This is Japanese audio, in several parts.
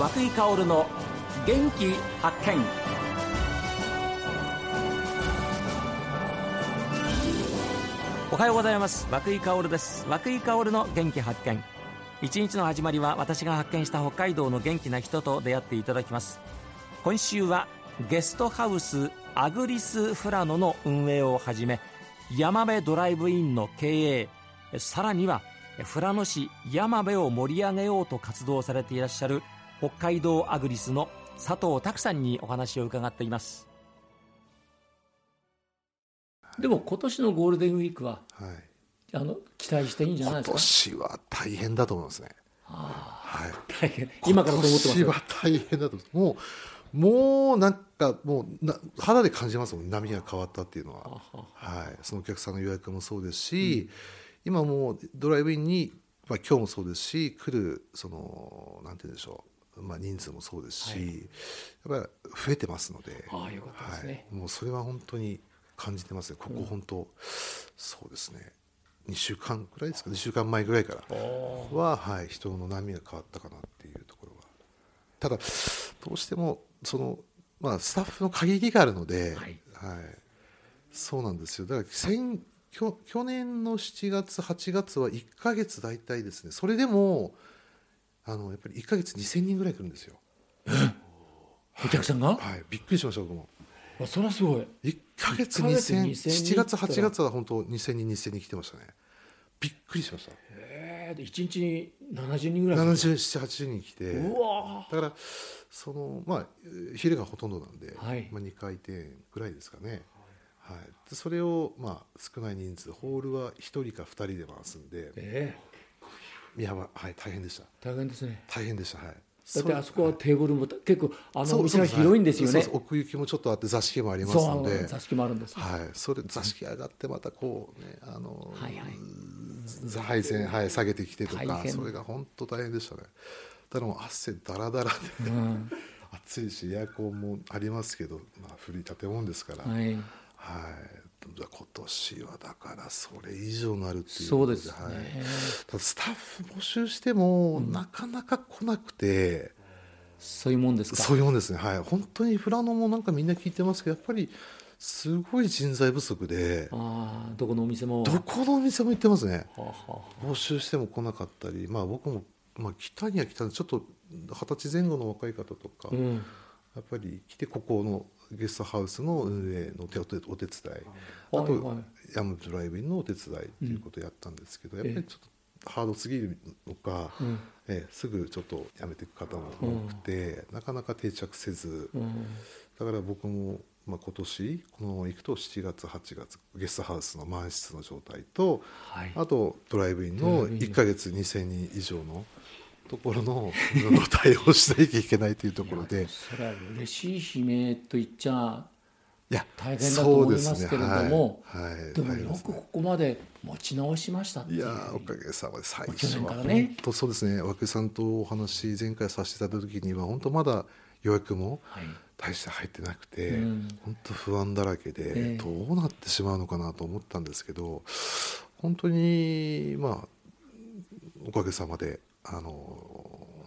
和久井薫の元気発見。おはようございます。和井薫です。和井薫の元気発見。一日の始まりは私が発見した北海道の元気な人と出会っていただきます。今週はゲストハウスアグリスフラノの運営をはじめ山辺ドライブインの経営さらには富良野市山辺を盛り上げようと活動されていらっしゃる北海道アグリスの佐藤拓さんにお話を伺っています。でも今年のゴールデンウィークは、はい、あの期待していいんじゃないですか？今年は大変だと思いますね、はい、大変。今からと思ってます今年は大変だともうもうなんかもうな肌で感じますもん。波が変わったっていうのは。はい、そのお客さんの予約もそうですし、うん。今もうドライブインに、まあ、今日もそうですし来るそのなんて言うんでしょう、まあ、人数もそうですし、はい、やっぱり増えてますのでもうそれは本当に感じてますねここ本当、うん、そうですね。2週間ぐらいですか？2週間前ぐらいからは、はい、人の波が変わったかなっていうところは。ただどうしてもその、まあ、スタッフの限りがあるので、はい、はい、そうなんですよ。だから先去去年の7月8月は1か月大体ですね。それでもあのやっぱり1か月2000人ぐらい来るんですよ。お客さんが、はい、はい、びっくりしました僕も。あそれはすごい。1か月2000 7月8月は本当2000人2000人来てましたね。びっくりしました。へえ1日に70人ぐらい7780人来てだからそのまあ昼がほとんどなんで、はい、まあ、2回転ぐらいですかね。はい、それをまあ少ない人数ホールは1人か2人で回すんで、えー、宮浜はい大変でした。大変ですね。大変でしたはい。だってあそこはテーブルも、はい、結構あのお店が広いんですよね。奥行きもちょっとあって座敷もありますので。座敷もあるんです、はい、それ座敷上がってまたこうねあの、はいはい、配線、はい、下げてきてとかそれが本当大変でしたね。だからもう汗だらだらで、うん、暑いしエアコンもありますけど、まあ、古い建物ですから、はい。はい今年はだからそれ以上になるっていうそうですね、はい、スタッフ募集しても、なかなか来なくて、そういうもんですか？そういうもんですね。はい。本当に富良野もなんかみんな聞いてますけどやっぱりすごい人材不足であどこのお店も？どこのお店も行ってますね、募集しても来なかったりまあ僕も、まあ、来たには来たんでちょっと二十歳前後の若い方とか、うん、やっぱり来てここのゲストハウスの運営の手お手伝い、あと、ヤムドライブインのお手伝いっていうことをやったんですけど、やっぱりちょっとハードすぎるのか、えすぐちょっと辞めていく方も多くて、なかなか定着せず、だから僕も、まあ、今年このまま行くと7月8月ゲストハウスの満室の状態と、あとドライブインの1か月2,000人以上の。ところの対応しなきゃいけないというところで。それは嬉しい悲鳴と言っちゃいや大変だと思いますけれども、でね。はい。はい、でもよくここまで持ち直しましたいやおかげさまで最初は本当そうですね。和久さんとお話前回させていただいた時には本当まだ予約も大して入ってなくて、はいうん、本当不安だらけで、どうなってしまうのかなと思ったんですけど本当にまあおかげさまであの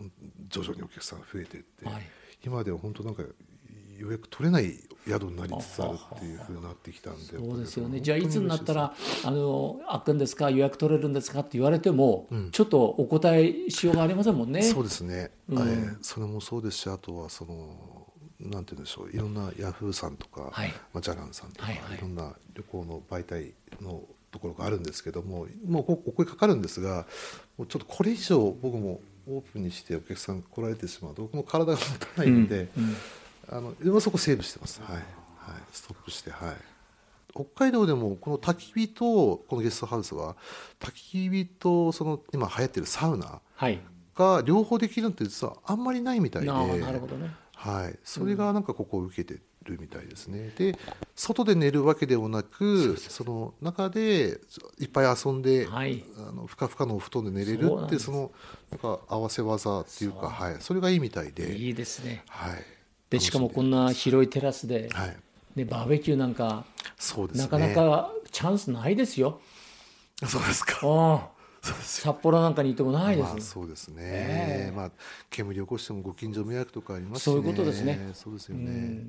徐々にお客さんが増えていって、はい、今では本当なんか予約取れない宿になりつつあるっていうふうになってきたんでそうですよね。じゃあいつになったらあの開くんですか？予約取れるんですか？って言われても、うん、ちょっとお答えしようがありませんもんね。そうですね、うん、えー、それもそうですしあとはそのなんて言うんでしょういろんなヤフーさんとか、はい、まあ、ジャランさんとか、はいはい、いろんな旅行の媒体のところがあるんですけどももうここにかかるんですがもうちょっとこれ以上僕もオープンにしてお客さん来られてしまうと僕も体が持たないので、うんうん、あの今そこセーブしてます、はい。はい、ストップしてはい。北海道でもこの焚き火とこのゲストハウスは焚き火とその今流行ってるサウナが両方できるのって実はあんまりないみたいで、なるほどね。はい、それがなんかここを受けてるみたいですね。で外で寝るわけでもなくその中でいっぱい遊んで、はい、あのふかふかのお布団で寝れるってそのなんか合わせ技っていうかはい、それがいいみたいで。いいですね。はい、でしかもこんな広いテラスで、はい、でバーベキューなんかそうです、ね、なかなかチャンスないですよ。そうですか。札幌なんかにいてもないです、まあ、そうですね、え。ー、まあ、煙を起こしてもご近所迷惑とかありますし、ね、そういうことですね。そうですよね、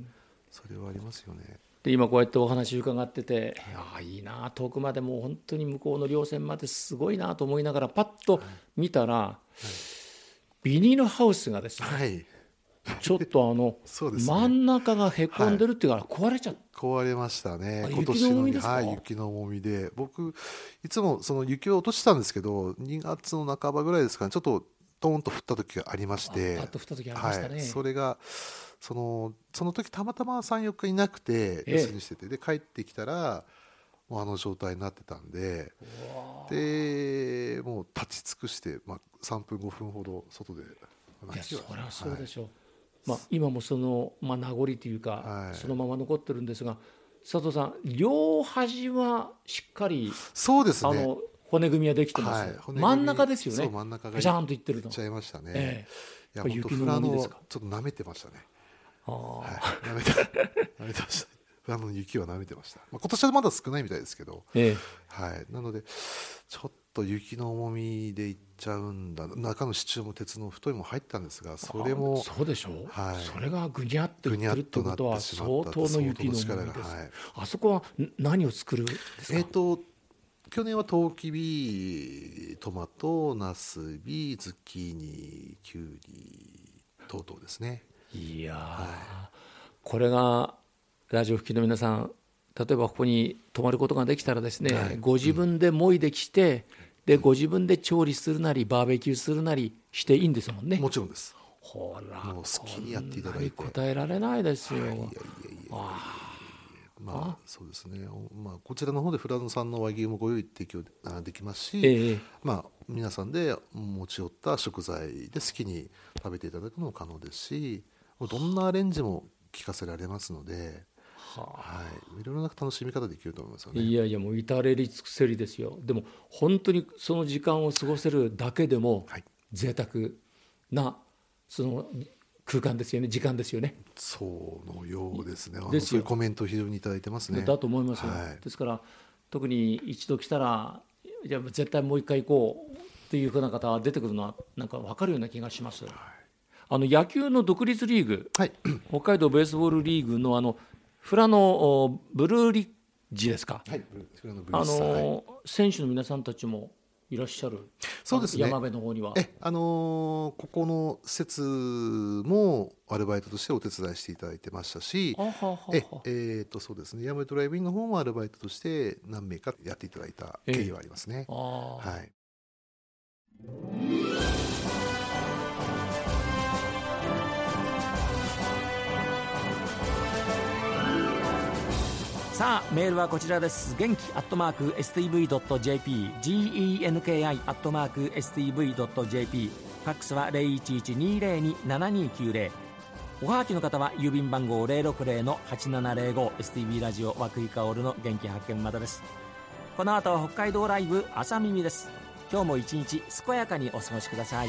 それはありますよねで今こうやってお話伺ってて、いやいいな遠くまでもう本当に向こうの稜線まですごいなと思いながらパッと見たら、はい。はい、ビニールハウスがですね、はい。ちょっとあの、ね、真ん中がへこんでるっていうから壊れちゃった、はい、壊れましたね。今年のはい雪の重みで。僕いつもその雪を落としたんですけど2月の半ばぐらいですかね。ちょっとトーンと降った時がありましてパッと降った時ありましたね、はい、それがそのその時たまたま34日いなくて留守にしてて、で帰ってきたらもうあの状態になってたんででもう立ち尽くして、まあ、3分5分ほど外でいやそりゃそうでしょう、はいまあ、今もその、まあ、名残というか、はい、そのまま残ってるんですが佐藤さん両端はしっかりそうですね。あの骨組みはできてます、はい、真ん中ですよね。真ん中がちゃんといってると。いっちゃいましたね、ええ、いや雪ののちょっと舐めてましたね。あ、はい、舐めて舐めてましたあの雪は舐めてました、まあ、今年はまだ少ないみたいですけど、ええ、はい、なのでちょっと雪の重みでいっちゃうんだ。中の支柱も鉄の太いも入ったんですがそれもそうでしょう、はい、それがぐにゃっといってるってことは相当の雪の重みです、はい、あそこは何を作るえっ、ー、と去年はトウキビトマトナスビズッキーニキュウリ等々ですね。いや、はい、これがラジオ付きの皆さん例えばここに泊まることができたらですね、はい、ご自分でもいできて、でご自分で調理するなりバーベキューするなりしていいんですもんね。もちろんです。ほらもう好きにやっていただいて。答えられないですよ、はい、いやいやいやまあそうですね、まあ、こちらの方でフランス産の和牛もご用意提供できますし、ええ、まあ、皆さんで持ち寄った食材で好きに食べていただくのも可能ですしどんなアレンジも聞かせられますのではい、いろいろな楽しみ方できると思いますよね。いやいやもう至れり尽くせりですよ。でも本当にその時間を過ごせるだけでも贅沢なその空間ですよね時間ですよね。そうのようですね。ですよコメント非常に頂いてますね。だと思いますよ。はい、ですから特に一度来たらじゃ絶対もう一回行こうっていうふうな方が出てくるのはなんか分かるような気がします。はい、あの野球の独立リーグ、はい、北海道ベースボールリーグのあのフラのブルーリッジですか、はい、あの、はい、選手の皆さんたちもいらっしゃるそうですね。山辺の方には。えあのー、ここの施設もアルバイトとしてお手伝いしていただいてましたしええー、とそうですね。山辺ドライビンの方もアルバイトとして何名かやっていただいた経緯はありますね、はいさあメールはこちらです。元気アットマーク STV.jp genki アットマーク STV.jp ファックスは0112027290おはがきの方は郵便番号 060-8705STV ラジオ和久井薫の元気発見までです。この後は北海道ライブ朝耳です。今日も一日健やかにお過ごしください。